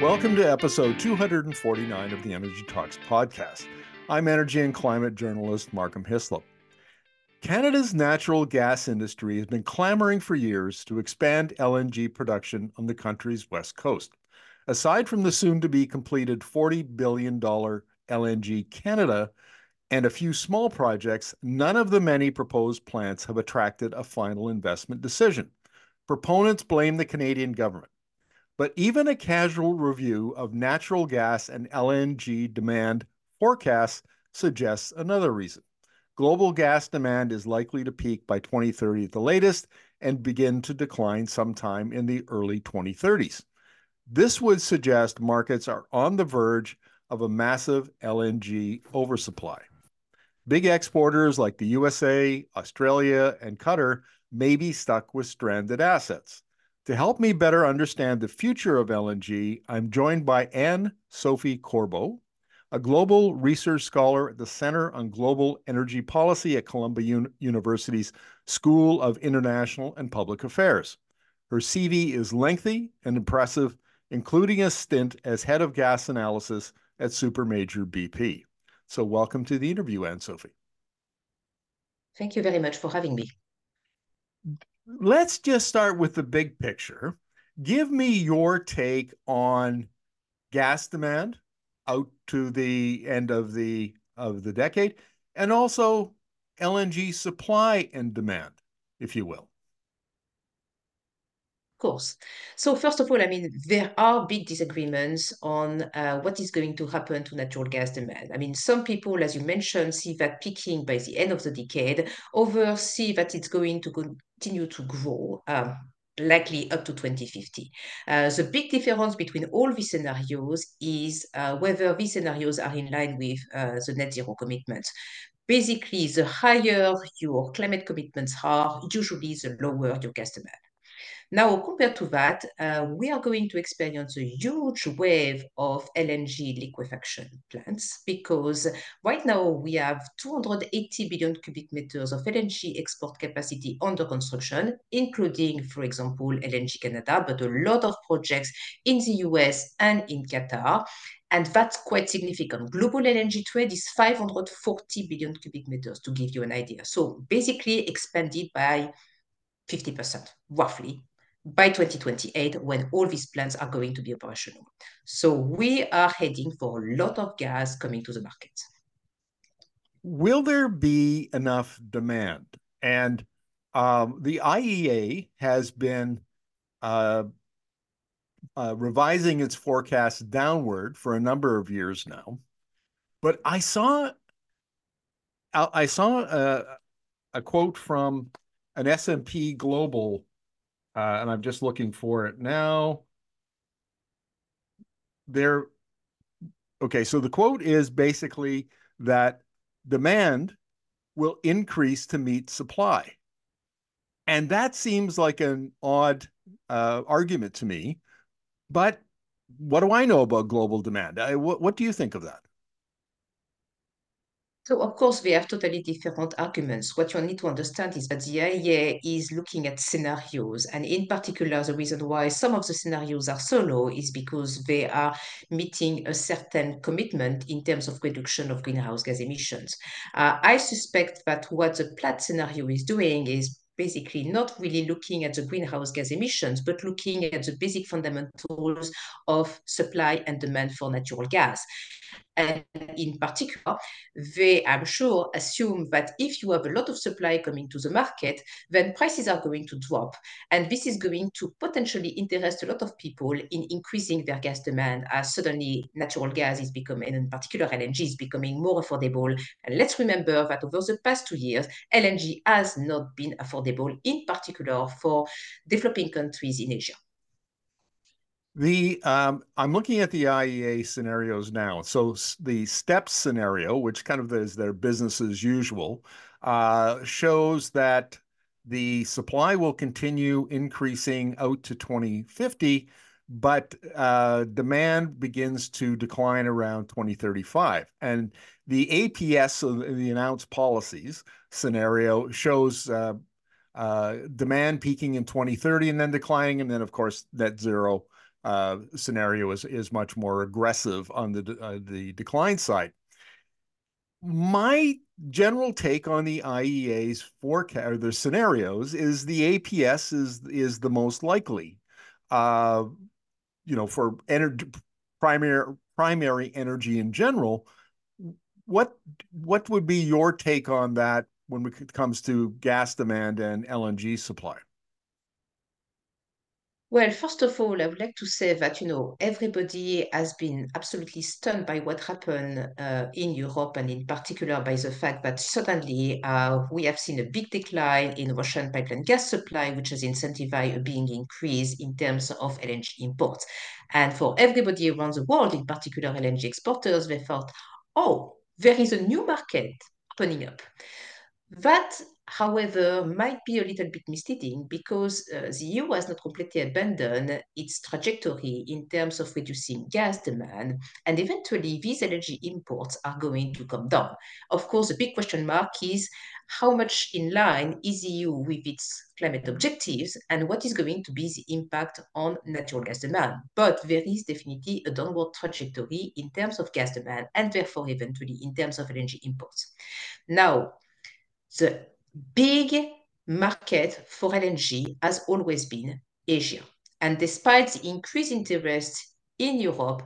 Welcome to episode 249 of the Energy Talks podcast. I'm energy and climate journalist Markham Hislop. Canada's natural gas industry has been clamoring for years to expand LNG production on the country's west coast. Aside from the soon to be completed $40 billion LNG Canada and a few small projects, none of the many proposed plants have attracted a final investment decision. Proponents blame the Canadian government. But even a casual review of natural gas and LNG demand forecasts suggests another reason. Global gas demand is likely to peak by 2030 at the latest and begin to decline sometime in the early 2030s. This would suggest markets are on the verge of a massive LNG oversupply. Big exporters like the USA, Australia, and Qatar may be stuck with stranded assets. To help me better understand the future of LNG, I'm joined by Anne Sophie Corbeau, a global research scholar at the Center on Global Energy Policy at Columbia Un University's School of International and Public Affairs. Her CV is lengthy and impressive, including a stint as head of gas analysis at Supermajor BP. So, welcome to the interview, Anne Sophie. Thank you very much for having me let's just start with the big picture. Give me your take on gas demand out to the end of the of the decade and also LNG supply and demand, if you will course. So first of all, I mean, there are big disagreements on uh, what is going to happen to natural gas demand. I mean, some people, as you mentioned, see that peaking by the end of the decade. Others see that it's going to continue to grow. Um, likely up to 2050. Uh, the big difference between all these scenarios is uh, whether these scenarios are in line with uh, the net zero commitments. Basically, the higher your climate commitments are, usually the lower your gas demand. Now, compared to that, uh, we are going to experience a huge wave of LNG liquefaction plants because right now we have 280 billion cubic meters of LNG export capacity under construction, including, for example, LNG Canada, but a lot of projects in the US and in Qatar. And that's quite significant. Global LNG trade is 540 billion cubic meters, to give you an idea. So basically expanded by 50%, roughly, by 2028 when all these plants are going to be operational. So we are heading for a lot of gas coming to the market. Will there be enough demand? And um, the IEA has been uh, uh, revising its forecast downward for a number of years now. But I saw I saw a, a quote from an S&P Global uh, and I'm just looking for it now. There, okay, so the quote is basically that demand will increase to meet supply. And that seems like an odd uh, argument to me. But what do I know about global demand? I, what, what do you think of that? So, of course, we have totally different arguments. What you need to understand is that the IEA is looking at scenarios. And in particular, the reason why some of the scenarios are so low is because they are meeting a certain commitment in terms of reduction of greenhouse gas emissions. Uh, I suspect that what the Platts scenario is doing is basically not really looking at the greenhouse gas emissions, but looking at the basic fundamentals of supply and demand for natural gas. And in particular, they, I'm sure, assume that if you have a lot of supply coming to the market, then prices are going to drop. And this is going to potentially interest a lot of people in increasing their gas demand as suddenly natural gas is becoming, and in particular LNG is becoming more affordable. And let's remember that over the past two years, LNG has not been affordable, in particular for developing countries in Asia. The um, I'm looking at the IEA scenarios now. So the STEPS scenario, which kind of is their business as usual, uh, shows that the supply will continue increasing out to 2050, but uh, demand begins to decline around 2035. And the APS, so the announced policies scenario, shows uh, uh, demand peaking in 2030 and then declining, and then of course net zero uh, scenario is is much more aggressive on the uh, the decline side. My general take on the IEA's forecast or the scenarios is the APS is is the most likely. Uh, you know, for energy primary primary energy in general. What what would be your take on that when it comes to gas demand and LNG supply? Well, first of all, I would like to say that, you know, everybody has been absolutely stunned by what happened uh, in Europe and in particular by the fact that suddenly uh, we have seen a big decline in Russian pipeline gas supply, which has incentivized a big increase in terms of LNG imports. And for everybody around the world, in particular LNG exporters, they thought, oh, there is a new market opening up. That however, might be a little bit misleading because uh, the EU has not completely abandoned its trajectory in terms of reducing gas demand, and eventually these energy imports are going to come down. Of course, the big question mark is how much in line is the EU with its climate objectives and what is going to be the impact on natural gas demand. But there is definitely a downward trajectory in terms of gas demand and therefore eventually in terms of energy imports. Now, the big market for LNG has always been Asia. And despite the increased interest in Europe,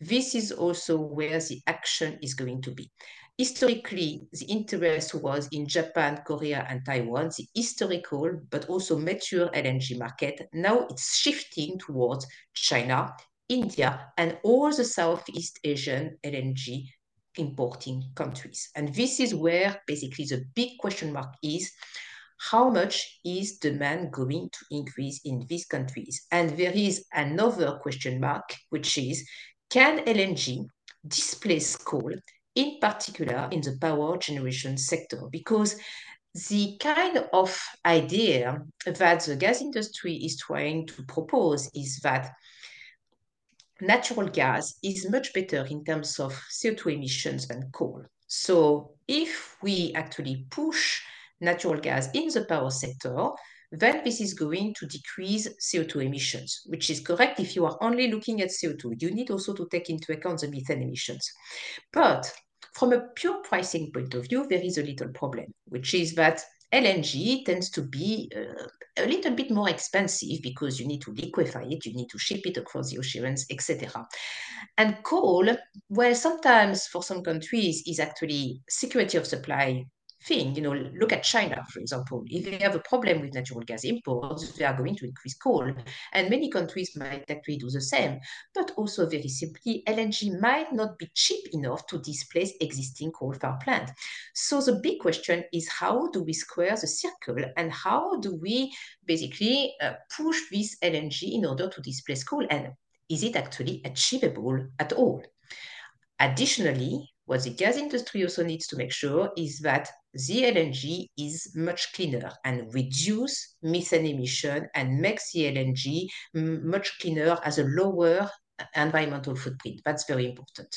this is also where the action is going to be. Historically, the interest was in Japan, Korea, and Taiwan, the historical but also mature LNG market. Now it's shifting towards China, India, and all the Southeast Asian LNG importing countries. And this is where basically the big question mark is how much is demand going to increase in these countries? And there is another question mark, which is can LNG displace coal, in particular in the power generation sector? Because the kind of idea that the gas industry is trying to propose is that natural gas is much better in terms of CO2 emissions than coal. So if we actually push natural gas in the power sector, then this is going to decrease CO2 emissions, which is correct if you are only looking at CO2. You need also to take into account the methane emissions. But from a pure pricing point of view, there is a little problem, which is that LNG tends to be uh, a little bit more expensive because you need to liquefy it, you need to ship it across the oceans, etc. And coal, well, sometimes for some countries is actually security of supply thing. You know, look at China, for example. If they have a problem with natural gas imports, they are going to increase coal. And many countries might actually do the same. But also, very simply, LNG might not be cheap enough to displace existing coal-fired plants. So the big question is how do we square the circle and how do we basically uh, push this LNG in order to displace coal? And is it actually achievable at all? Additionally, what the gas industry also needs to make sure is that the LNG is much cleaner and reduce methane emission and makes the LNG much cleaner as a lower environmental footprint. That's very important.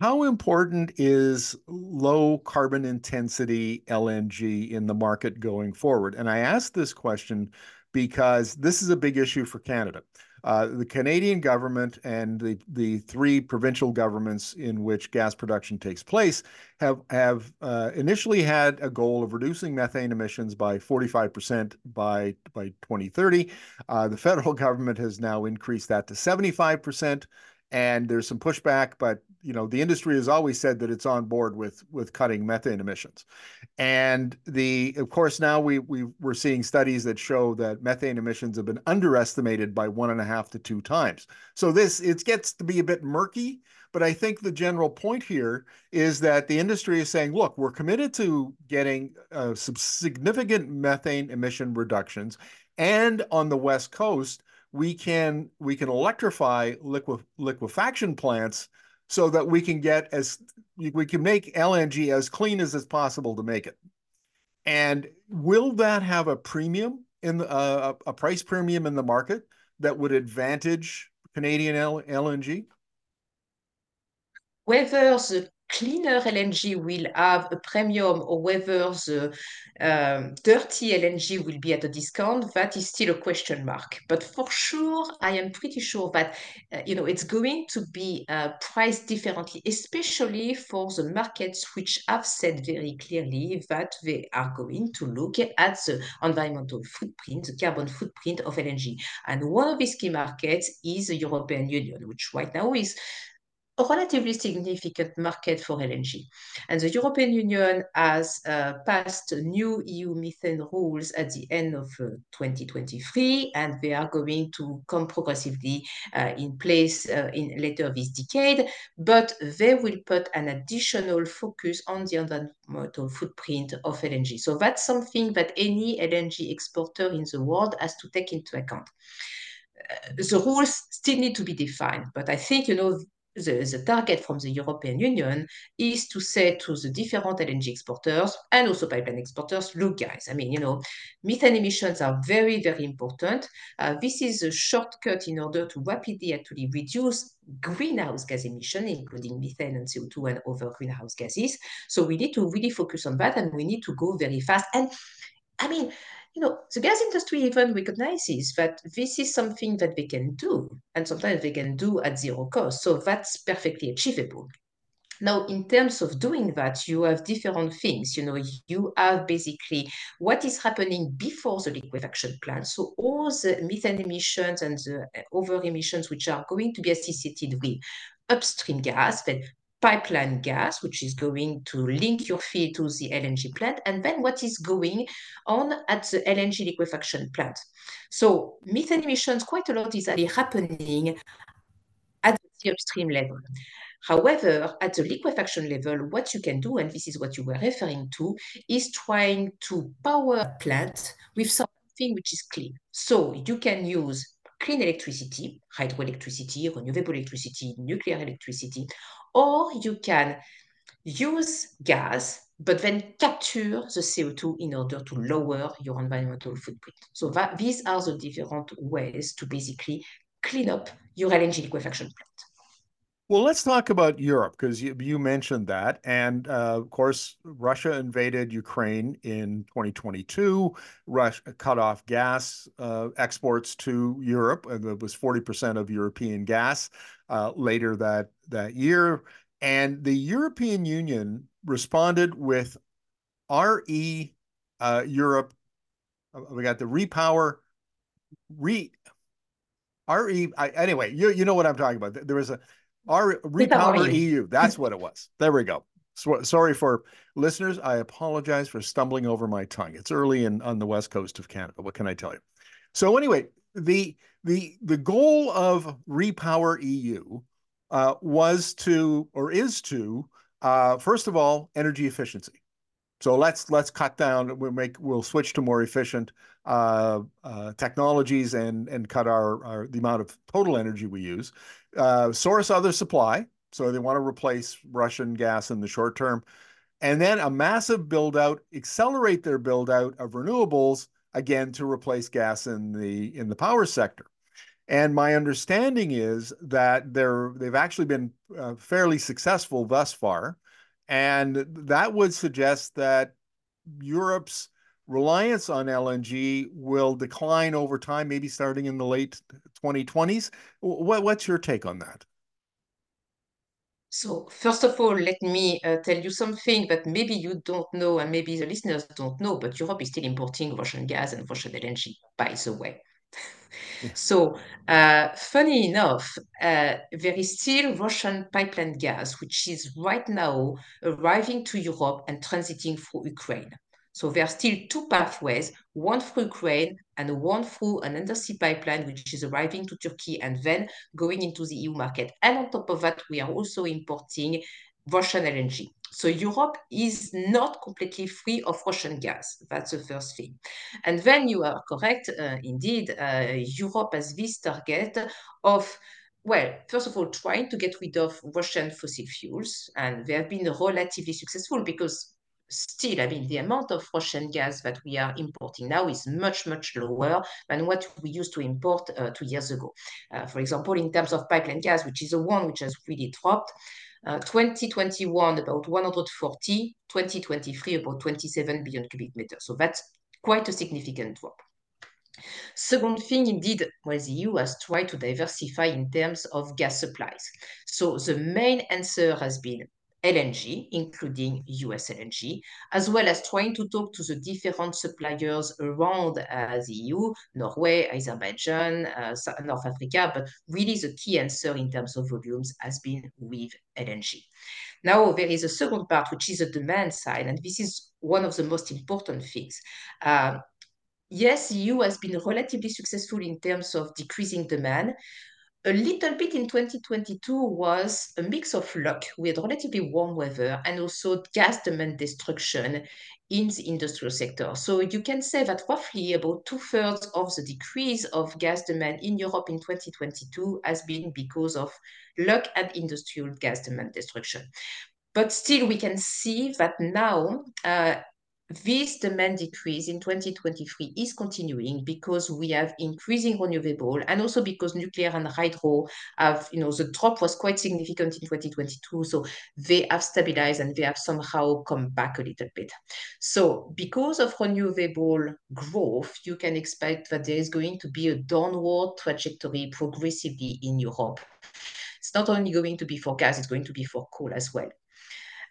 How important is low carbon intensity LNG in the market going forward? And I ask this question because this is a big issue for Canada. Uh, the Canadian government and the, the three provincial governments in which gas production takes place have, have uh, initially had a goal of reducing methane emissions by 45% by, by 2030. Uh, the federal government has now increased that to 75% and there's some pushback, but you know the industry has always said that it's on board with with cutting methane emissions, and the of course now we we we're seeing studies that show that methane emissions have been underestimated by one and a half to two times. So this it gets to be a bit murky, but I think the general point here is that the industry is saying, look, we're committed to getting uh, some significant methane emission reductions, and on the west coast we can we can electrify lique, liquefaction plants so that we can get as we can make LNG as clean as it's possible to make it. And will that have a premium in the, uh, a price premium in the market that would advantage Canadian LNG? Whether the cleaner LNG will have a premium or whether the um, dirty LNG will be at a discount, that is still a question mark. But for sure, I am pretty sure that uh, you know it's going to be uh, priced differently, especially for the markets which have said very clearly that they are going to look at the environmental footprint, the carbon footprint of LNG. And one of these key markets is the European Union, which right now is a relatively significant market for LNG. And the European Union has uh, passed new EU methane rules at the end of uh, 2023, and they are going to come progressively uh, in place uh, in later this decade. But they will put an additional focus on the environmental footprint of LNG. So that's something that any LNG exporter in the world has to take into account uh, the rules still need to be defined. But I think, you know, the, the target from the European Union is to say to the different LNG exporters and also pipeline exporters, look, guys, I mean, you know, methane emissions are very, very important. Uh, this is a shortcut in order to rapidly actually reduce greenhouse gas emission, including methane and CO2 and other greenhouse gases. So we need to really focus on that and we need to go very fast. And I mean, you know, the gas industry even recognizes that this is something that they can do, and sometimes they can do at zero cost. So that's perfectly achievable. Now, in terms of doing that, you have different things. You know, you have basically what is happening before the liquefaction plant. So all the methane emissions and the other emissions which are going to be associated with upstream gas, then pipeline gas, which is going to link your field to the LNG plant, and then what is going on at the LNG liquefaction plant. So methane emissions, quite a lot is happening at the upstream level. However, at the liquefaction level, what you can do, and this is what you were referring to, is trying to power plant with something which is clean. So you can use clean electricity, hydroelectricity, renewable electricity, nuclear electricity, or you can use gas, but then capture the CO2 in order to lower your environmental footprint. So that these are the different ways to basically clean up your LNG liquefaction plant. Well, let's talk about Europe because you, you, mentioned that. And uh, of course, Russia invaded Ukraine in 2022. Russia cut off gas uh, exports to Europe, and it was 40% of European gas uh, later that, that year. And the European Union responded with RE uh, Europe. Uh, we got the repower, re, RE. I, anyway, you, you know what I'm talking about. There was a our Repower EU. That's what it was. There we go. So, sorry for listeners. I apologize for stumbling over my tongue. It's early in on the west coast of Canada. What can I tell you? So anyway, the the the goal of Repower EU uh, was to or is to uh, first of all energy efficiency. So let's let's cut down. We'll make we'll switch to more efficient uh, uh, technologies and and cut our, our the amount of total energy we use. Uh, source other supply. So they want to replace Russian gas in the short term, and then a massive build out, accelerate their build out of renewables again to replace gas in the in the power sector. And my understanding is that they're they've actually been uh, fairly successful thus far. And that would suggest that Europe's reliance on LNG will decline over time, maybe starting in the late 2020s. What, what's your take on that? So, first of all, let me uh, tell you something that maybe you don't know and maybe the listeners don't know, but Europe is still importing Russian gas and Russian LNG, by the way. So, uh, funny enough, uh, there is still Russian pipeline gas, which is right now arriving to Europe and transiting through Ukraine. So there are still two pathways, one through Ukraine and one through an undersea pipeline, which is arriving to Turkey and then going into the EU market. And on top of that, we are also importing Russian LNG. So Europe is not completely free of Russian gas. That's the first thing. And then you are correct, uh, indeed, uh, Europe has this target of well, first of all, trying to get rid of Russian fossil fuels, and they have been relatively successful because still, I mean, the amount of Russian gas that we are importing now is much, much lower than what we used to import uh, two years ago. Uh, for example, in terms of pipeline gas, which is the one which has really dropped, Uh, 2021 about 140, 2023 about 27 billion cubic meters. So that's quite a significant drop. Second thing, indeed, well, the EU has tried to diversify in terms of gas supplies. So the main answer has been LNG, including US LNG, as well as trying to talk to the different suppliers around uh, the EU, Norway, Azerbaijan, uh, North Africa, but really the key answer in terms of volumes has been with LNG. Now, there is a second part, which is the demand side, and this is one of the most important things. Uh, yes, EU has been relatively successful in terms of decreasing demand, a little bit in 2022 was a mix of luck. We had relatively warm weather and also gas demand destruction in the industrial sector. So you can say that roughly about two thirds of the decrease of gas demand in Europe in 2022 has been because of luck and industrial gas demand destruction. But still, we can see that now uh, this demand decrease in 2023 is continuing because we have increasing renewable and also because nuclear and hydro have, you know, the drop was quite significant in 2022. So they have stabilized and they have somehow come back a little bit. So because of renewable growth, you can expect that there is going to be a downward trajectory progressively in Europe. It's not only going to be for gas, it's going to be for coal as well.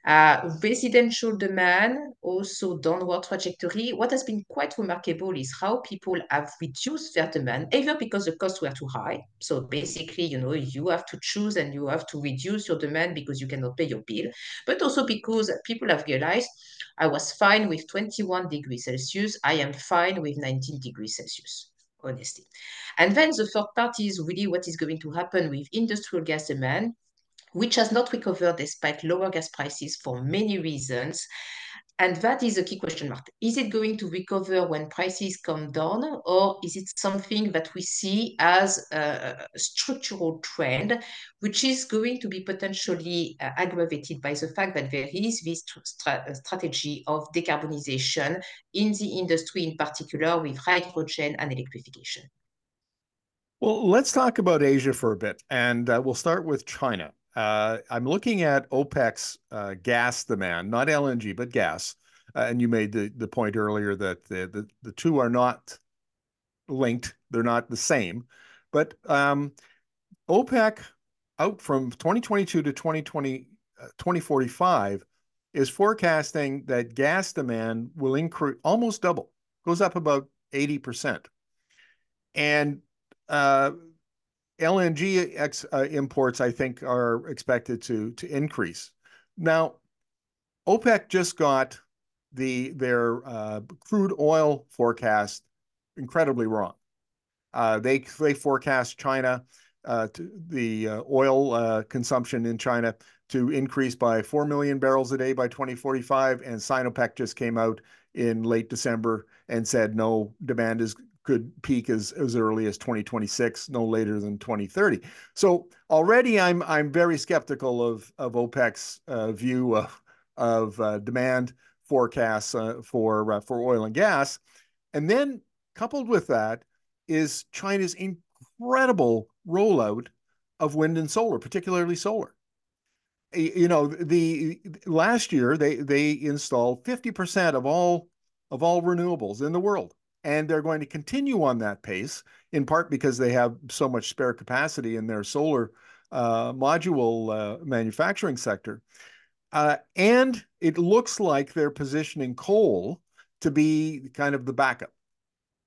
Residential demand, also downward trajectory. What has been quite remarkable is how people have reduced their demand, either because the costs were too high. So basically, you know, you have to choose and you have to reduce your demand because you cannot pay your bill, but also because people have realized I was fine with 21 degrees Celsius. I am fine with 19 degrees Celsius honestly. And then the third part is really what is going to happen with industrial gas demand which has not recovered despite lower gas prices for many reasons. And that is a key question mark. Is it going to recover when prices come down, or is it something that we see as a structural trend, which is going to be potentially uh, aggravated by the fact that there is this stra strategy of decarbonization in the industry, in particular with hydrogen and electrification? Well, let's talk about Asia for a bit, and uh, we'll start with China. Uh, I'm looking at OPEC's uh, gas demand, not LNG, but gas. Uh, and you made the, the point earlier that the, the, the two are not linked, they're not the same. But um, OPEC out from 2022 to 2020, 2045 is forecasting that gas demand will increase almost double, goes up about 80%. And uh, LNG ex, uh, imports, I think, are expected to to increase. Now, OPEC just got the their uh, crude oil forecast incredibly wrong. Uh, they they forecast China uh, to, the uh, oil uh, consumption in China to increase by four million barrels a day by 2045, and Sinopec just came out in late December and said no, demand is could peak as, as early as 2026, no later than 2030. So already I'm I'm very skeptical of of OPEC's uh, view of of uh, demand forecasts uh, for uh, for oil and gas, and then coupled with that is China's incredible rollout of wind and solar, particularly solar. You know, the last year they they installed 50% of all of all renewables in the world and they're going to continue on that pace in part because they have so much spare capacity in their solar uh, module uh, manufacturing sector. Uh, and it looks like they're positioning coal to be kind of the backup,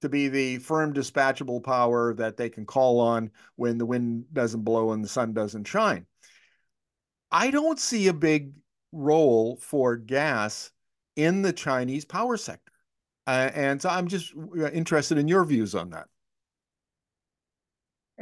to be the firm dispatchable power that they can call on when the wind doesn't blow and the sun doesn't shine. I don't see a big role for gas in the Chinese power sector. Uh, and so I'm just uh, interested in your views on that.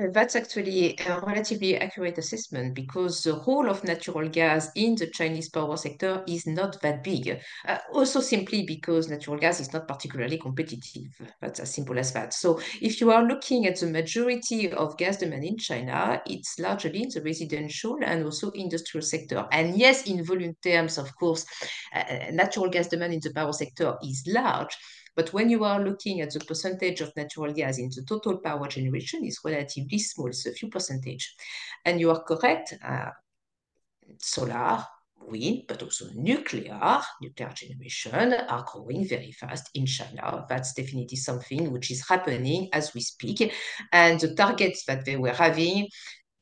Uh, that's actually a relatively accurate assessment because the role of natural gas in the Chinese power sector is not that big. Uh, also, simply because natural gas is not particularly competitive. That's as simple as that. So, if you are looking at the majority of gas demand in China, it's largely in the residential and also industrial sector. And yes, in volume terms, of course, uh, uh natural gas demand in the power sector is large. But when you are looking at the percentage of natural gas in the total power generation, it's relatively small, it's a few percentage. And you are correct. Uh, solar, wind, but also nuclear, nuclear generation are growing very fast in China. That's definitely something which is happening as we speak. And the targets that they were having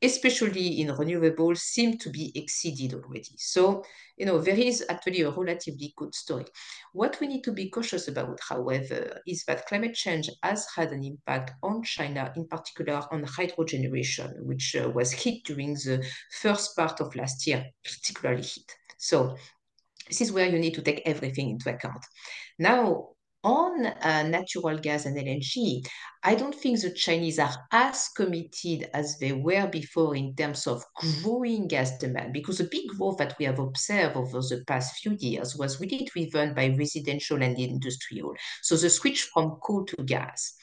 especially in renewables, seem to be exceeded already. So, you know, there is actually a relatively good story. What we need to be cautious about, however, is that climate change has had an impact on China, in particular on hydro generation, which uh, was hit during the first part of last year, particularly hit. So this is where you need to take everything into account. Now, on uh, natural gas and LNG, I don't think the Chinese are as committed as they were before in terms of growing gas demand, because the big growth that we have observed over the past few years was really driven by residential and industrial. So the switch from coal to gas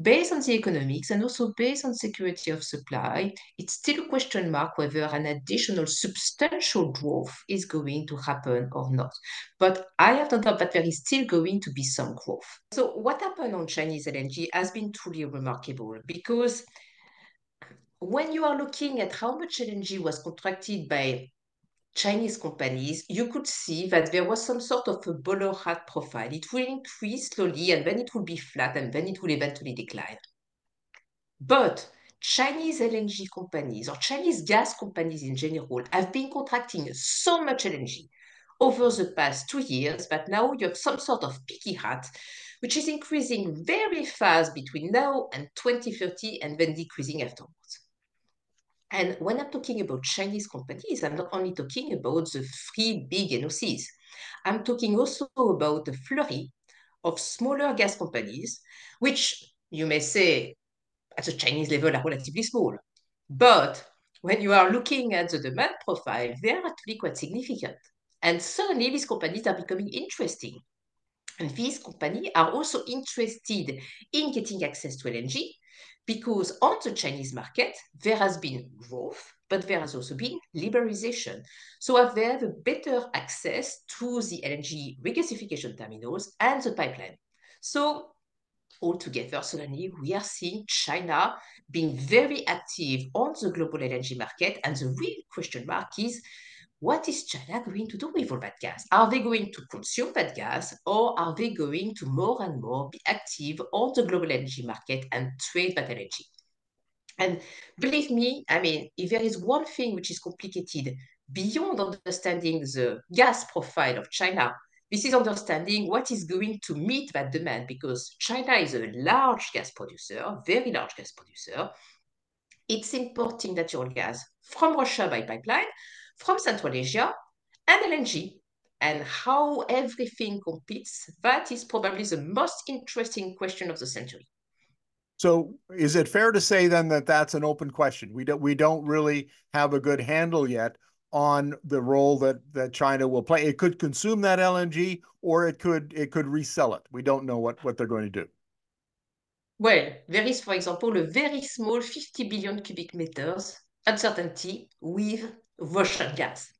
based on the economics and also based on security of supply, it's still a question mark whether an additional substantial growth is going to happen or not. But I have no doubt that there is still going to be some growth. So what happened on Chinese LNG has been truly remarkable because when you are looking at how much LNG was contracted by Chinese companies, you could see that there was some sort of a bowler hat profile. It will increase slowly and then it will be flat and then it will eventually decline. But Chinese LNG companies or Chinese gas companies in general have been contracting so much LNG over the past two years that now you have some sort of peaky hat, which is increasing very fast between now and 2030 and then decreasing afterwards. And when I'm talking about Chinese companies, I'm not only talking about the three big NOCs. I'm talking also about the flurry of smaller gas companies, which you may say at the Chinese level are relatively small. But when you are looking at the demand profile, they are actually quite significant. And suddenly these companies are becoming interesting. And these companies are also interested in getting access to LNG because on the Chinese market, there has been growth, but there has also been liberalization. So they have a better access to the LNG regasification terminals and the pipeline. So altogether, suddenly we are seeing China being very active on the global LNG market. And the real question mark is, what is China going to do with all that gas? Are they going to consume that gas or are they going to more and more be active on the global energy market and trade that energy? And believe me, I mean, if there is one thing which is complicated beyond understanding the gas profile of China, this is understanding what is going to meet that demand because China is a large gas producer, very large gas producer. It's importing natural gas from Russia by pipeline, from Central Asia and LNG. And how everything competes, that is probably the most interesting question of the century. So, is it fair to say then that that's an open question? We don't we don't really have a good handle yet on the role that that China will play. It could consume that LNG, or it could it could resell it. We don't know what what they're going to do. Well, there is, for example, a very small 50 billion cubic meters uncertainty with Russian gas.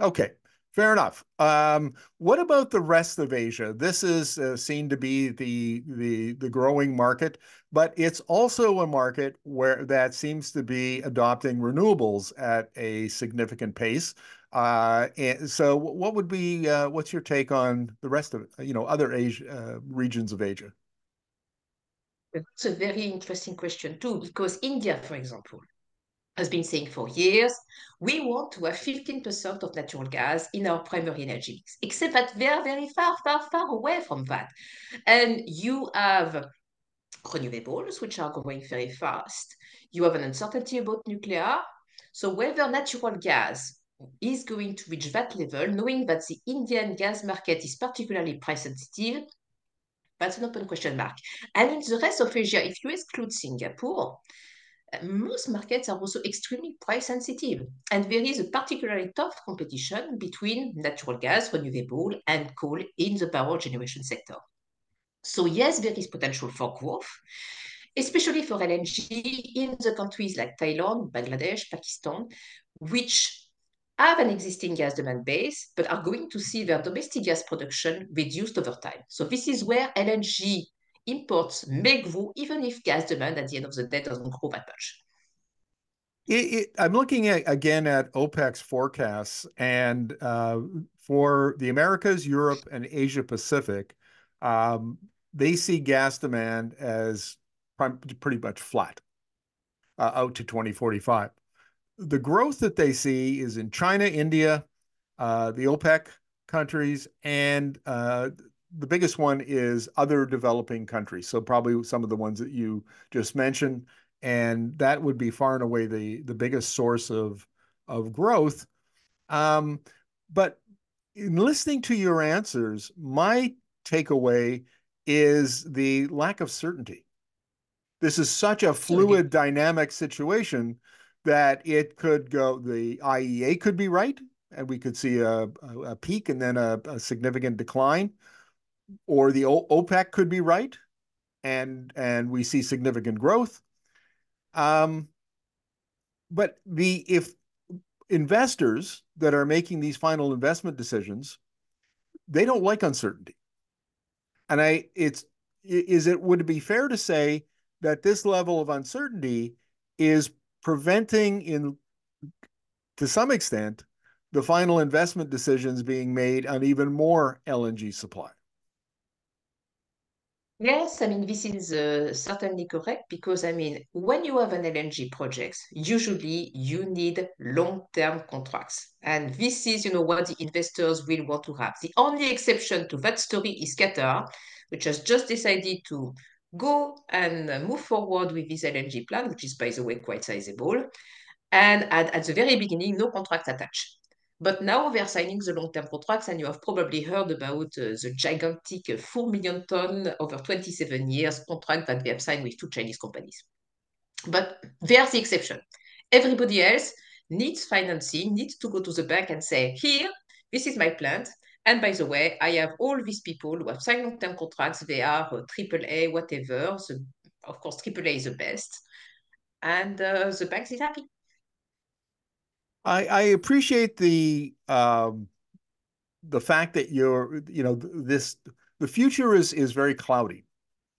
Okay, fair enough. Um, what about the rest of Asia? This is uh, seen to be the the the growing market, but it's also a market where that seems to be adopting renewables at a significant pace. Uh, and so, what would be uh, what's your take on the rest of you know other Asia uh, regions of Asia? That's a very interesting question too, because India, for example, has been saying for years, we want to have 15% of natural gas in our primary energy except that they are very far, far, far away from that. And you have renewables, which are growing very fast. You have an uncertainty about nuclear. So whether natural gas is going to reach that level, knowing that the Indian gas market is particularly price sensitive, that's an open question mark. And in the rest of Asia, if you exclude Singapore, most markets are also extremely price sensitive. And there is a particularly tough competition between natural gas, renewable, and coal in the power generation sector. So, yes, there is potential for growth, especially for LNG in the countries like Thailand, Bangladesh, Pakistan, which have an existing gas demand base, but are going to see their domestic gas production reduced over time. So, this is where LNG imports may grow even if gas demand at the end of the day doesn't grow that much. It, it, I'm looking at again at OPEC's forecasts, and uh, for the Americas, Europe, and Asia Pacific, um, they see gas demand as pretty much flat uh, out to 2045. The growth that they see is in China, India, uh, the OPEC countries, and uh, the biggest one is other developing countries. So probably some of the ones that you just mentioned, and that would be far and away the the biggest source of of growth. Um, but in listening to your answers, my takeaway is the lack of certainty. This is such a fluid, dynamic situation that it could go. The IEA could be right, and we could see a, a, a peak and then a, a, significant decline, or the OPEC could be right, and and we see significant growth. Um, but the if investors that are making these final investment decisions, they don't like uncertainty. And I, it's, is it, would it be fair to say that this level of uncertainty is preventing in, to some extent, the final investment decisions being made on even more LNG supply? Yes, I mean, this is uh, certainly correct because, I mean, when you have an LNG project, usually you need long-term contracts. And this is, you know, what the investors will want to have. The only exception to that story is Qatar, which has just decided to go and move forward with this LNG plan, which is, by the way, quite sizable. And at, at the very beginning, no contract attached. But now they are signing the long-term contracts, and you have probably heard about uh, the gigantic uh, 4 million ton over 27 years contract that they have signed with two Chinese companies. But they are the exception. Everybody else needs financing, needs to go to the bank and say, here, this is my plant. And by the way, I have all these people who have signed long-term contracts. They are uh, AAA, whatever. So, of course, AAA is the best. And uh, the bank is happy. I, I appreciate the um, the fact that you're you know this the future is is very cloudy.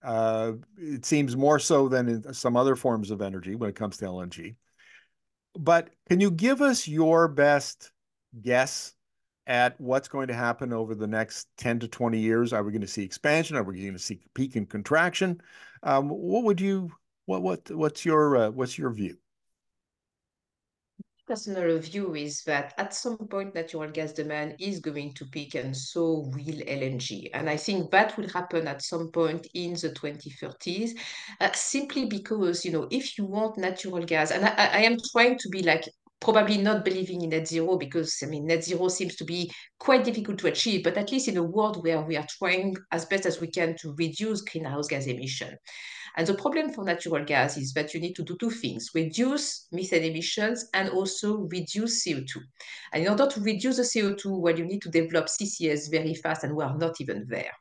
Uh, it seems more so than in some other forms of energy when it comes to LNG. But can you give us your best guess at what's going to happen over the next 10 to 20 years? Are we going to see expansion? Are we going to see peak and contraction? Um, what would you what what what's your uh, what's your view? Personal view is that at some point natural gas demand is going to peak and so will LNG. And I think that will happen at some point in the 2030s, uh, simply because, you know, if you want natural gas, and I, I am trying to be like probably not believing in net zero because I mean net zero seems to be quite difficult to achieve, but at least in a world where we are trying as best as we can to reduce greenhouse gas emission. And the problem for natural gas is that you need to do two things, reduce methane emissions and also reduce CO2. And in order to reduce the CO2, well, you need to develop CCS very fast and we are not even there.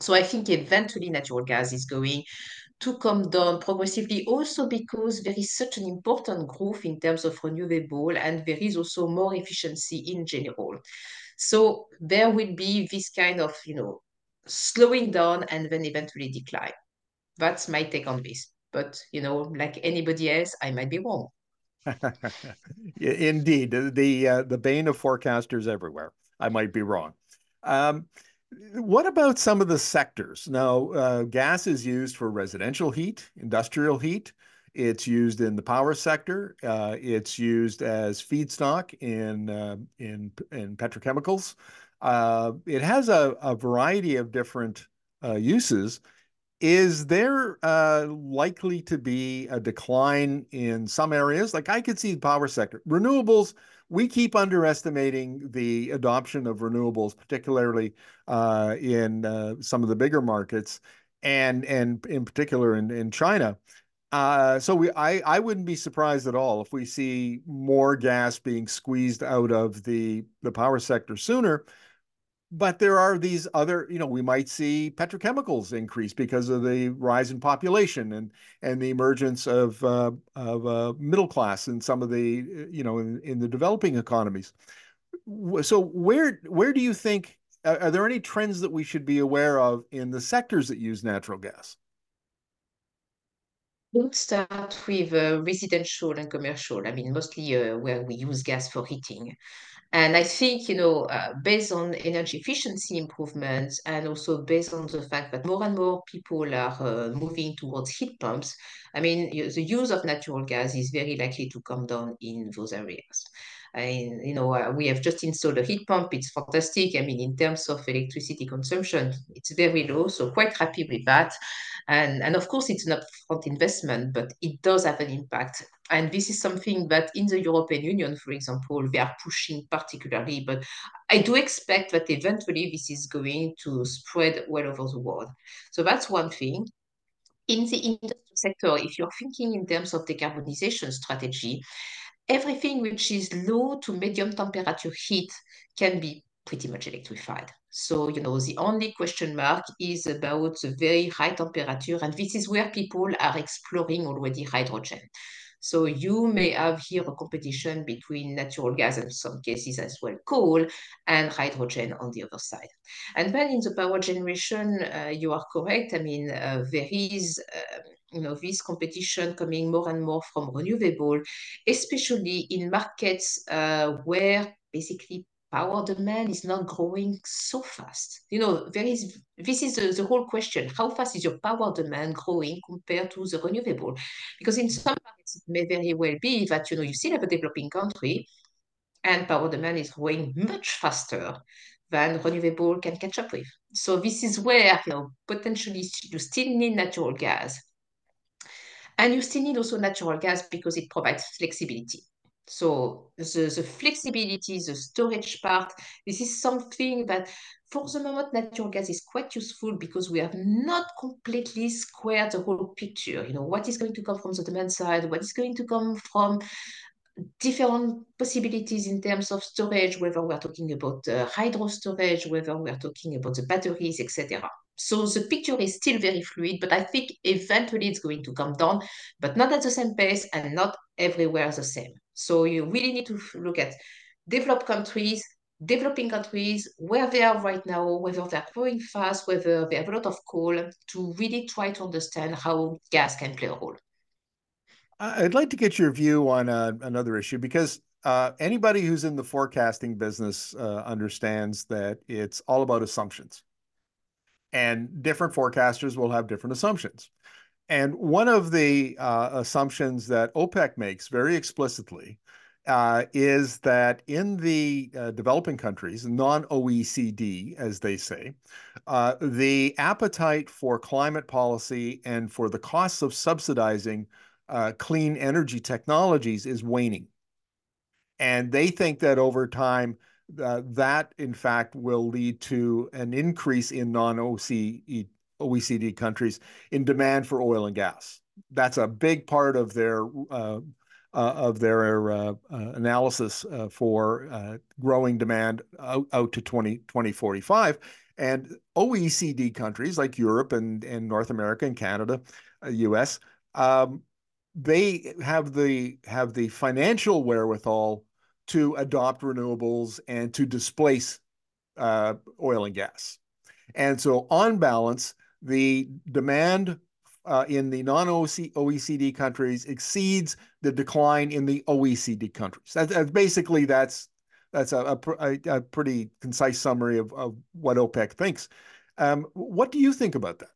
So I think eventually natural gas is going to come down progressively also because there is such an important growth in terms of renewable and there is also more efficiency in general. So there will be this kind of, you know, slowing down and then eventually decline. That's my take on this. But, you know, like anybody else, I might be wrong. Indeed, the uh, the bane of forecasters everywhere. I might be wrong. Um, what about some of the sectors? Now, uh, gas is used for residential heat, industrial heat. It's used in the power sector. Uh, it's used as feedstock in uh, in in petrochemicals. Uh, it has a, a variety of different uh, uses. Is there uh, likely to be a decline in some areas? Like I could see the power sector. Renewables, we keep underestimating the adoption of renewables, particularly uh, in uh, some of the bigger markets, and and in particular in, in China. Uh, so we, I, I wouldn't be surprised at all if we see more gas being squeezed out of the the power sector sooner but there are these other, you know, we might see petrochemicals increase because of the rise in population and and the emergence of uh, of uh, middle class in some of the, uh, you know, in, in the developing economies. So where where do you think are there any trends that we should be aware of in the sectors that use natural gas? Let's start with uh, residential and commercial. I mean, mostly uh, where we use gas for heating. And I think, you know, uh, based on energy efficiency improvements and also based on the fact that more and more people are uh, moving towards heat pumps, I mean, the use of natural gas is very likely to come down in those areas. And, you know, uh, we have just installed a heat pump. It's fantastic. I mean, in terms of electricity consumption, it's very low. So quite happy with that. And, and of course, it's an upfront investment, but it does have an impact. And this is something that in the European Union, for example, they are pushing particularly. But I do expect that eventually this is going to spread well over the world. So that's one thing. In the industry sector, if you're thinking in terms of decarbonization strategy, everything which is low to medium temperature heat can be pretty much electrified. So, you know, the only question mark is about the very high temperature, and this is where people are exploring already hydrogen. So you may have here a competition between natural gas and some cases as well coal and hydrogen on the other side. And then in the power generation, uh, you are correct. I mean, uh, there is uh, you know, this competition coming more and more from renewable, especially in markets uh, where basically power demand is not growing so fast. You know, there is this is the, the whole question. How fast is your power demand growing compared to the renewable? Because in some markets, it may very well be that you know you still have a developing country and power demand is growing much faster than renewable can catch up with. So this is where you know potentially you still need natural gas and you still need also natural gas because it provides flexibility. So the, the flexibility, the storage part, this is something that for the moment, natural gas is quite useful because we have not completely squared the whole picture. You know, what is going to come from the demand side, what is going to come from different possibilities in terms of storage, whether we're talking about uh, hydro storage, whether we're talking about the batteries, etc. So the picture is still very fluid, but I think eventually it's going to come down, but not at the same pace and not everywhere the same. So you really need to look at developed countries, developing countries, where they are right now, whether they're growing fast, whether they have a lot of coal, to really try to understand how gas can play a role. I'd like to get your view on uh, another issue because uh, anybody who's in the forecasting business uh, understands that it's all about assumptions. And different forecasters will have different assumptions. And one of the uh, assumptions that OPEC makes very explicitly uh, is that in the uh, developing countries, non OECD, as they say, uh, the appetite for climate policy and for the costs of subsidizing uh, clean energy technologies is waning. And they think that over time, uh, that in fact will lead to an increase in non OECD countries in demand for oil and gas. That's a big part of their uh, uh, of their uh, uh, analysis uh, for growing demand out, out to 20, 2045. And OECD countries like Europe and, and North America and Canada, US, um, they have the have the financial wherewithal to adopt renewables and to displace uh, oil and gas. And so, on balance, the demand uh, in the non-OECD countries exceeds the decline in the OECD countries. That, that's basically that's that's a, a, a, pretty concise summary of, of what OPEC thinks. Um, what do you think about that?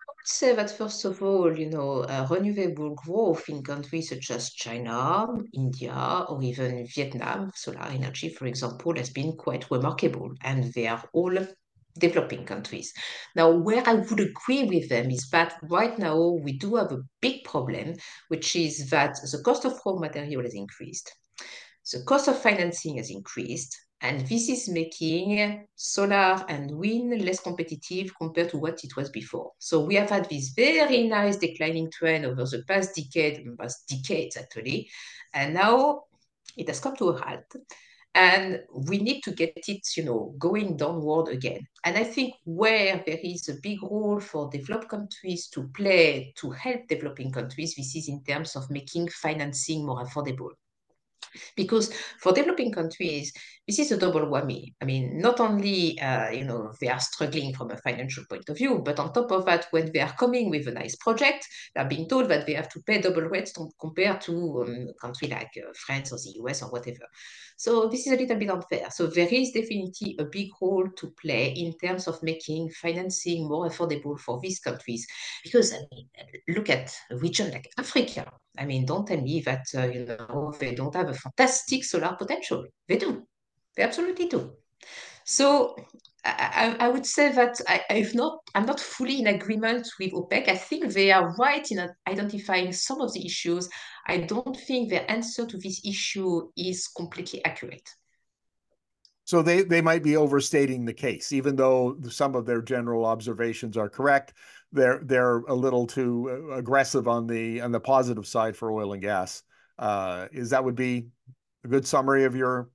I would say that first of all, you know, uh, renewable growth in countries such as China, India, or even Vietnam, solar energy, for example, has been quite remarkable, and they are all developing countries. Now, where I would agree with them is that right now we do have a big problem, which is that the cost of raw material has increased. The cost of financing has increased, and this is making solar and wind less competitive compared to what it was before. So we have had this very nice declining trend over the past decade, past decades actually, and now it has come to a halt. And we need to get it, you know, going downward again. And I think where there is a big role for developed countries to play to help developing countries, this is in terms of making financing more affordable. Because for developing countries, this is a double whammy. I mean, not only uh, you know they are struggling from a financial point of view, but on top of that, when they are coming with a nice project, they are being told that they have to pay double rates compared to um, a country like uh, France or the US or whatever. So this is a little bit unfair. So there is definitely a big role to play in terms of making financing more affordable for these countries. Because I mean, look at a region like Africa. I mean, don't tell me that uh, you know they don't have a fantastic solar potential. They do. They absolutely do. So I, I, would say that I, I've not, I'm not fully in agreement with OPEC. I think they are right in identifying some of the issues. I don't think their answer to this issue is completely accurate. So they, they might be overstating the case, even though some of their general observations are correct. They're they're a little too aggressive on the on the positive side for oil and gas. Uh, is that would be a good summary of your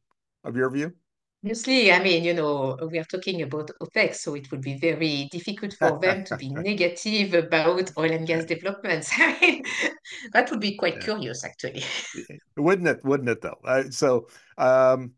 of your view? Obviously, I mean, you know, we are talking about OPEC, so it would be very difficult for them to be negative about oil and gas developments. I mean, that would be quite yeah. curious, actually. Wouldn't it? Wouldn't it, though? Uh, so, um,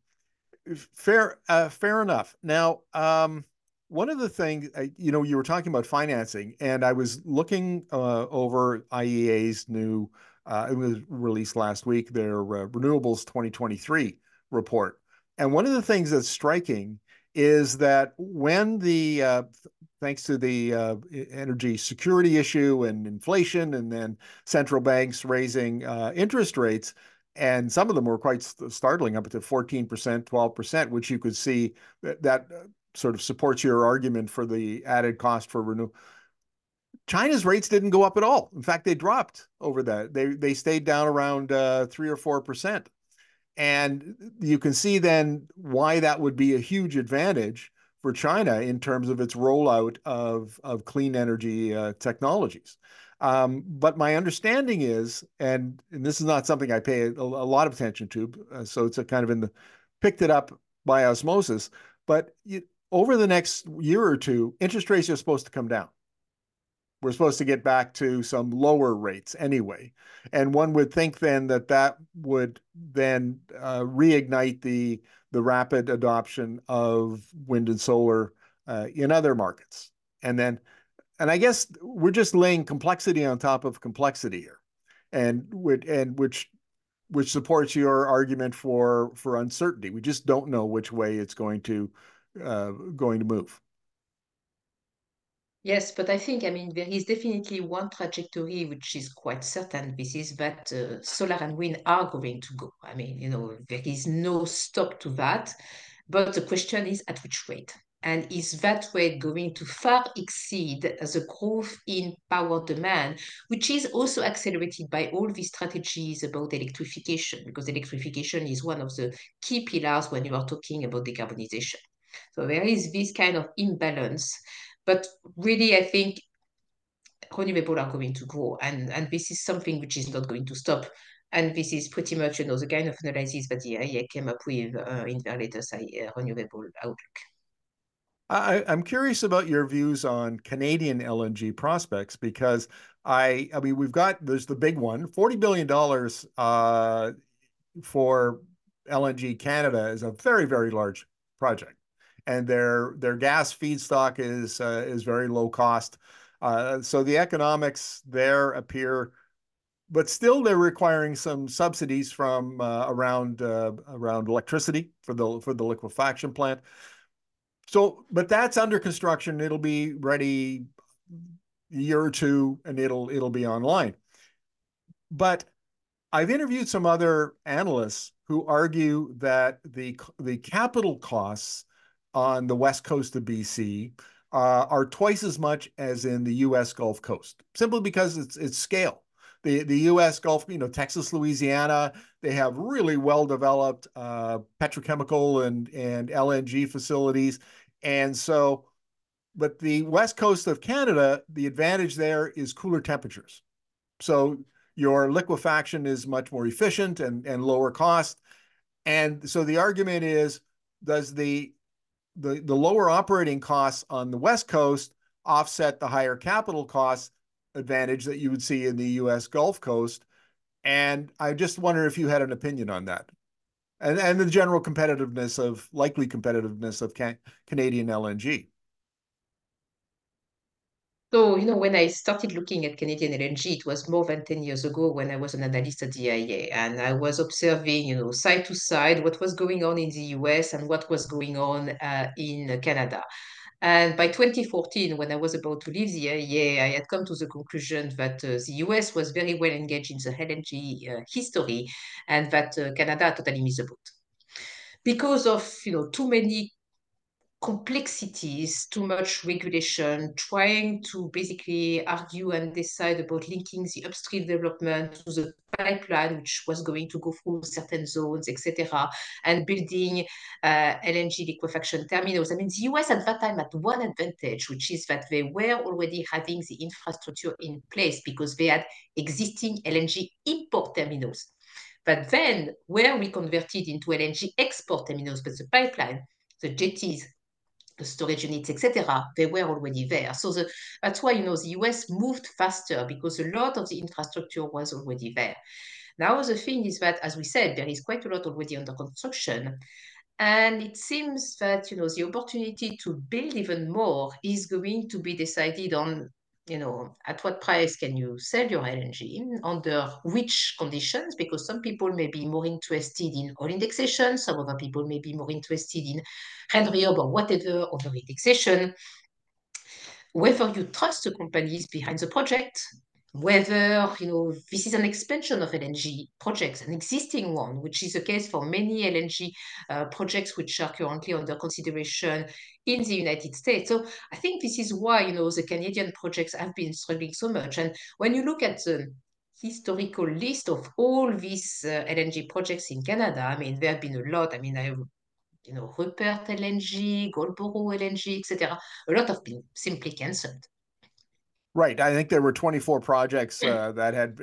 fair, uh, fair enough. Now, um, one of the things, uh, you know, you were talking about financing, and I was looking uh, over IEA's new, uh, it was released last week, their uh, Renewables 2023 report and one of the things that's striking is that when the uh, thanks to the uh, energy security issue and inflation, and then central banks raising uh, interest rates, and some of them were quite startling, up to 14%, 12%, which you could see that, that uh, sort of supports your argument for the added cost for renewal. China's rates didn't go up at all. In fact, they dropped over that. They they stayed down around uh, three or four percent. And you can see then why that would be a huge advantage for China in terms of its rollout of, of clean energy uh, technologies. Um, but my understanding is, and, and this is not something I pay a, a lot of attention to, uh, so it's a kind of in the picked it up by osmosis. But you, over the next year or two, interest rates are supposed to come down we're supposed to get back to some lower rates anyway. And one would think then that that would then uh, reignite the the rapid adoption of wind and solar uh, in other markets. And then, and I guess we're just laying complexity on top of complexity here, and would and which which supports your argument for for uncertainty. We just don't know which way it's going to uh, going to move. Yes, but I think, I mean, there is definitely one trajectory which is quite certain. This is that uh, solar and wind are going to go. I mean, you know, there is no stop to that. But the question is at which rate? And is that rate going to far exceed the growth in power demand, which is also accelerated by all these strategies about electrification, because electrification is one of the key pillars when you are talking about decarbonization. So there is this kind of imbalance but really, I think renewable are going to grow, and and this is something which is not going to stop. And this is pretty much you know the kind of analysis that the IEA came up with uh, in their latest uh, renewable outlook. I, am curious about your views on Canadian LNG prospects because I, I mean, we've got there's the big one, forty billion dollars uh, for LNG Canada is a very very large project and their their gas feedstock is uh, is very low cost. Uh, so the economics there appear, but still they're requiring some subsidies from uh, around uh, around electricity for the for the liquefaction plant. So, but that's under construction. It'll be ready a year or two, and it'll it'll be online. But I've interviewed some other analysts who argue that the the capital costs on the west coast of BC uh, are twice as much as in the U.S. Gulf Coast, simply because it's it's scale. The the U.S. Gulf, you know, Texas, Louisiana, they have really well developed uh, petrochemical and and LNG facilities, and so, but the west coast of Canada, the advantage there is cooler temperatures, so your liquefaction is much more efficient and and lower cost, and so the argument is, does the the, the lower operating costs on the West Coast offset the higher capital cost advantage that you would see in the U.S. Gulf Coast. And I just wonder if you had an opinion on that. and and the general competitiveness of likely competitiveness of can, Canadian LNG. So, you know, when I started looking at Canadian LNG, it was more than 10 years ago when I was an analyst at the IEA. And I was observing, you know, side to side what was going on in the US and what was going on uh, in Canada. And by 2014, when I was about to leave the IEA, I had come to the conclusion that uh, the US was very well engaged in the LNG uh, history and that uh, Canada totally missed the boat. Because of, you know, too many complexities, too much regulation, trying to basically argue and decide about linking the upstream development to the pipeline, which was going to go through certain zones, etc., and building uh, LNG liquefaction terminals. I mean, the US at that time had one advantage, which is that they were already having the infrastructure in place because they had existing LNG import terminals. But then, where we converted into LNG export terminals, but the pipeline, the jetties, storage units, etc., they were already there. So the, that's why you know the US moved faster because a lot of the infrastructure was already there. Now the thing is that, as we said, there is quite a lot already under construction. And it seems that you know the opportunity to build even more is going to be decided on you know, at what price can you sell your LNG, under which conditions, because some people may be more interested in oil indexation, some other people may be more interested in Henry Hub or whatever other indexation, whether you trust the companies behind the project, whether you know this is an expansion of LNG projects, an existing one, which is the case for many LNG uh, projects which are currently under consideration in the United States. So I think this is why you know the Canadian projects have been struggling so much. And when you look at the historical list of all these uh, LNG projects in Canada, I mean there have been a lot. I mean I you know, Rupert LNG, Goldboro LNG, etc. A lot have been simply cancelled. Right. I think there were 24 projects uh, that had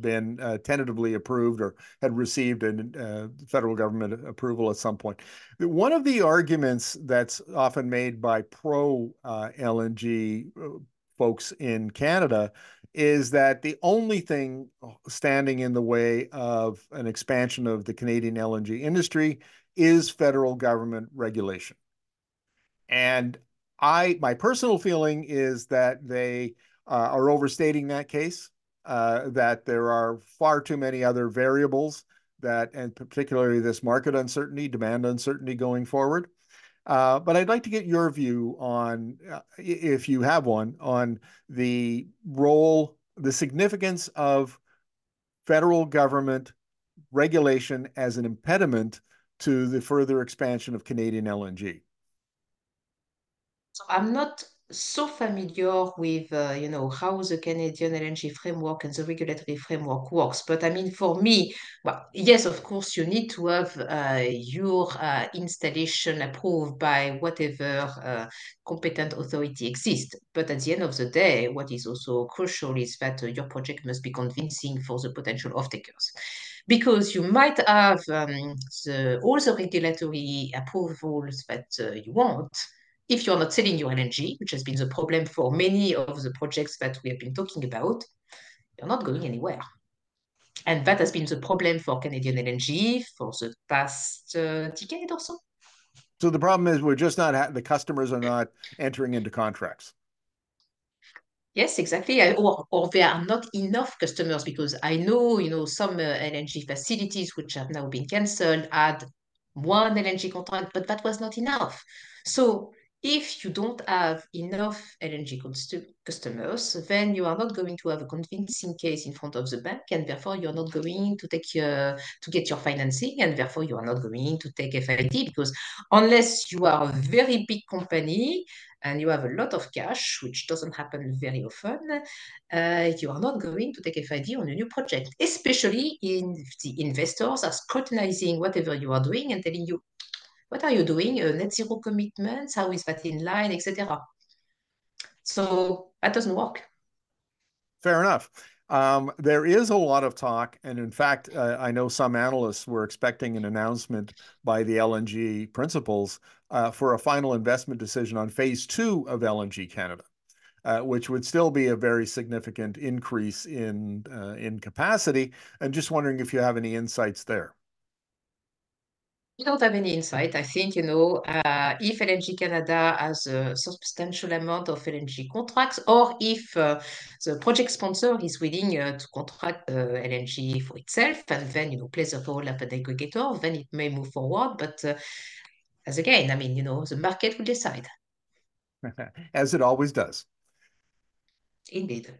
been uh, tentatively approved or had received a uh, federal government approval at some point. One of the arguments that's often made by pro uh, LNG uh, folks in Canada is that the only thing standing in the way of an expansion of the Canadian LNG industry is federal government regulation. And I, my personal feeling is that they uh, are overstating that case, uh, that there are far too many other variables that, and particularly this market uncertainty, demand uncertainty going forward. Uh, but I'd like to get your view on, uh, if you have one, on the role, the significance of federal government regulation as an impediment to the further expansion of Canadian LNG? So I'm not so familiar with uh, you know how the Canadian LNG framework and the regulatory framework works. But I mean, for me, well, yes, of course, you need to have uh, your uh, installation approved by whatever uh, competent authority exists. But at the end of the day, what is also crucial is that uh, your project must be convincing for the potential off-takers because you might have um, the, all the regulatory approvals that uh, you want, if you're not selling your LNG, which has been the problem for many of the projects that we have been talking about, you're not going anywhere. And that has been the problem for Canadian LNG for the past uh, decade or so. So the problem is we're just not, the customers are not entering into contracts. Yes, exactly. Or, or there are not enough customers because I know, you know, some uh, LNG facilities which have now been cancelled had one LNG contract, but that was not enough. So if you don't have enough LNG customers, then you are not going to have a convincing case in front of the bank, and therefore you're not going to take to get your financing, and therefore you are not going to take FID because unless you are a very big company and you have a lot of cash, which doesn't happen very often, uh, you are not going to take FID on a new project, especially if the investors are scrutinizing whatever you are doing and telling you, what are you doing? Uh, net zero commitments? How is that in line, etc. So that doesn't work. Fair enough. Um, there is a lot of talk, and in fact, uh, I know some analysts were expecting an announcement by the LNG principals uh, for a final investment decision on phase two of LNG Canada, uh, which would still be a very significant increase in uh, in capacity. And just wondering if you have any insights there. We don't have any insight. I think, you know, uh, if LNG Canada has a substantial amount of LNG contracts, or if uh, the project sponsor is willing uh, to contract uh, LNG for itself, and then, you know, plays a role of an aggregator, then it may move forward. But uh, as again, I mean, you know, the market will decide. as it always does. Indeed.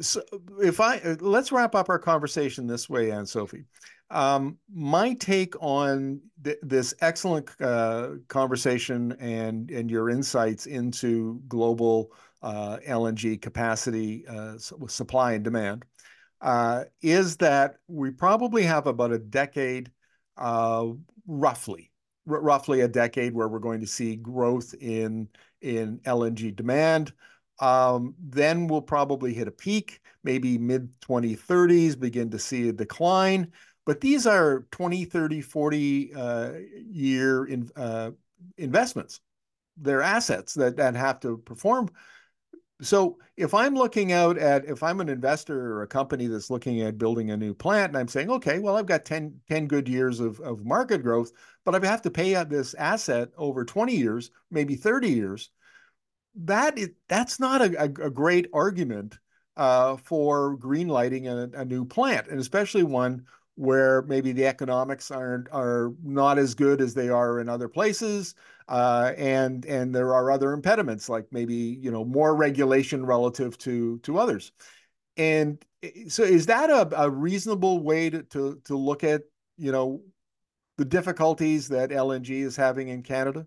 So if I let's wrap up our conversation this way, Anne Sophie. Um, my take on th this excellent uh, conversation and and your insights into global uh, LNG capacity, uh, supply and demand, uh, is that we probably have about a decade, uh, roughly, roughly a decade, where we're going to see growth in in LNG demand. Um, then we'll probably hit a peak, maybe mid 2030s, begin to see a decline. But these are 20, 30, 40 uh, year in, uh, investments. They're assets that, that have to perform. So if I'm looking out at, if I'm an investor or a company that's looking at building a new plant and I'm saying, okay, well, I've got 10, 10 good years of, of market growth, but I have to pay out this asset over 20 years, maybe 30 years that is that's not a, a, a great argument uh, for green lighting a, a, new plant, and especially one where maybe the economics aren't are not as good as they are in other places, uh, and and there are other impediments like maybe you know more regulation relative to to others. And eh, so, is that a, a reasonable way to, to to look at you know the difficulties that LNG is having in Canada?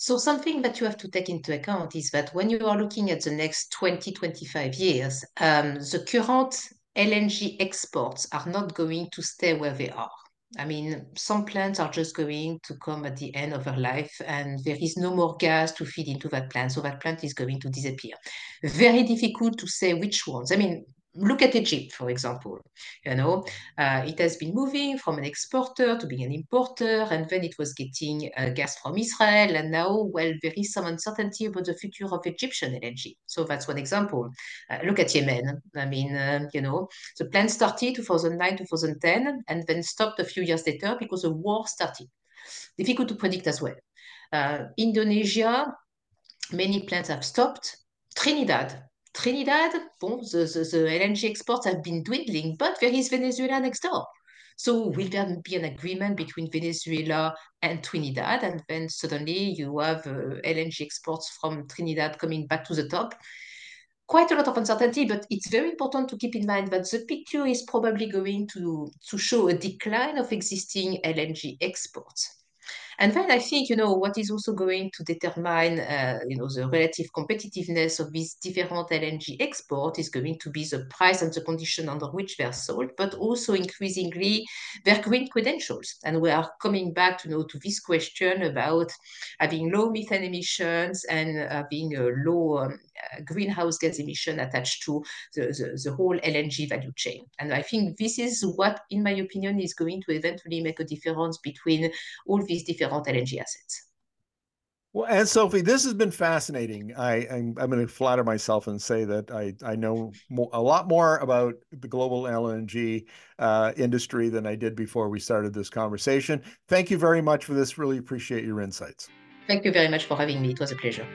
So something that you have to take into account is that when you are looking at the next 20, 25 years, um, the current LNG exports are not going to stay where they are. I mean, some plants are just going to come at the end of their life and there is no more gas to feed into that plant. So that plant is going to disappear. Very difficult to say which ones. I mean, look at Egypt, for example. You know, uh, it has been moving from an exporter to being an importer, and then it was getting uh, gas from Israel. And now, well, there is some uncertainty about the future of Egyptian LNG. So that's one example. Uh, look at Yemen. I mean, um, you know, the plan started 2009, 2010, and then stopped a few years later because the war started. Difficult to predict as well. Uh, Indonesia, many plants have stopped. Trinidad, Trinidad, the, the, the LNG exports have been dwindling, but there is Venezuela next door. So will there be an agreement between Venezuela and Trinidad? And then suddenly you have uh, LNG exports from Trinidad coming back to the top. Quite a lot of uncertainty, but it's very important to keep in mind that the picture is probably going to, to show a decline of existing LNG exports. And then I think, you know, what is also going to determine, uh, you know, the relative competitiveness of these different LNG exports is going to be the price and the condition under which they're sold, but also increasingly their green credentials. And we are coming back, you know, to this question about having low methane emissions and having a low um, greenhouse gas emission attached to the, the, the, whole LNG value chain. And I think this is what, in my opinion, is going to eventually make a difference between all these different LNG assets. Well, Anne Sophie, this has been fascinating. I, am I'm, I'm going to flatter myself and say that I, I know more, a lot more about the global LNG uh, industry than I did before we started this conversation. Thank you very much for this. Really appreciate your insights. Thank you very much for having me. It was a pleasure.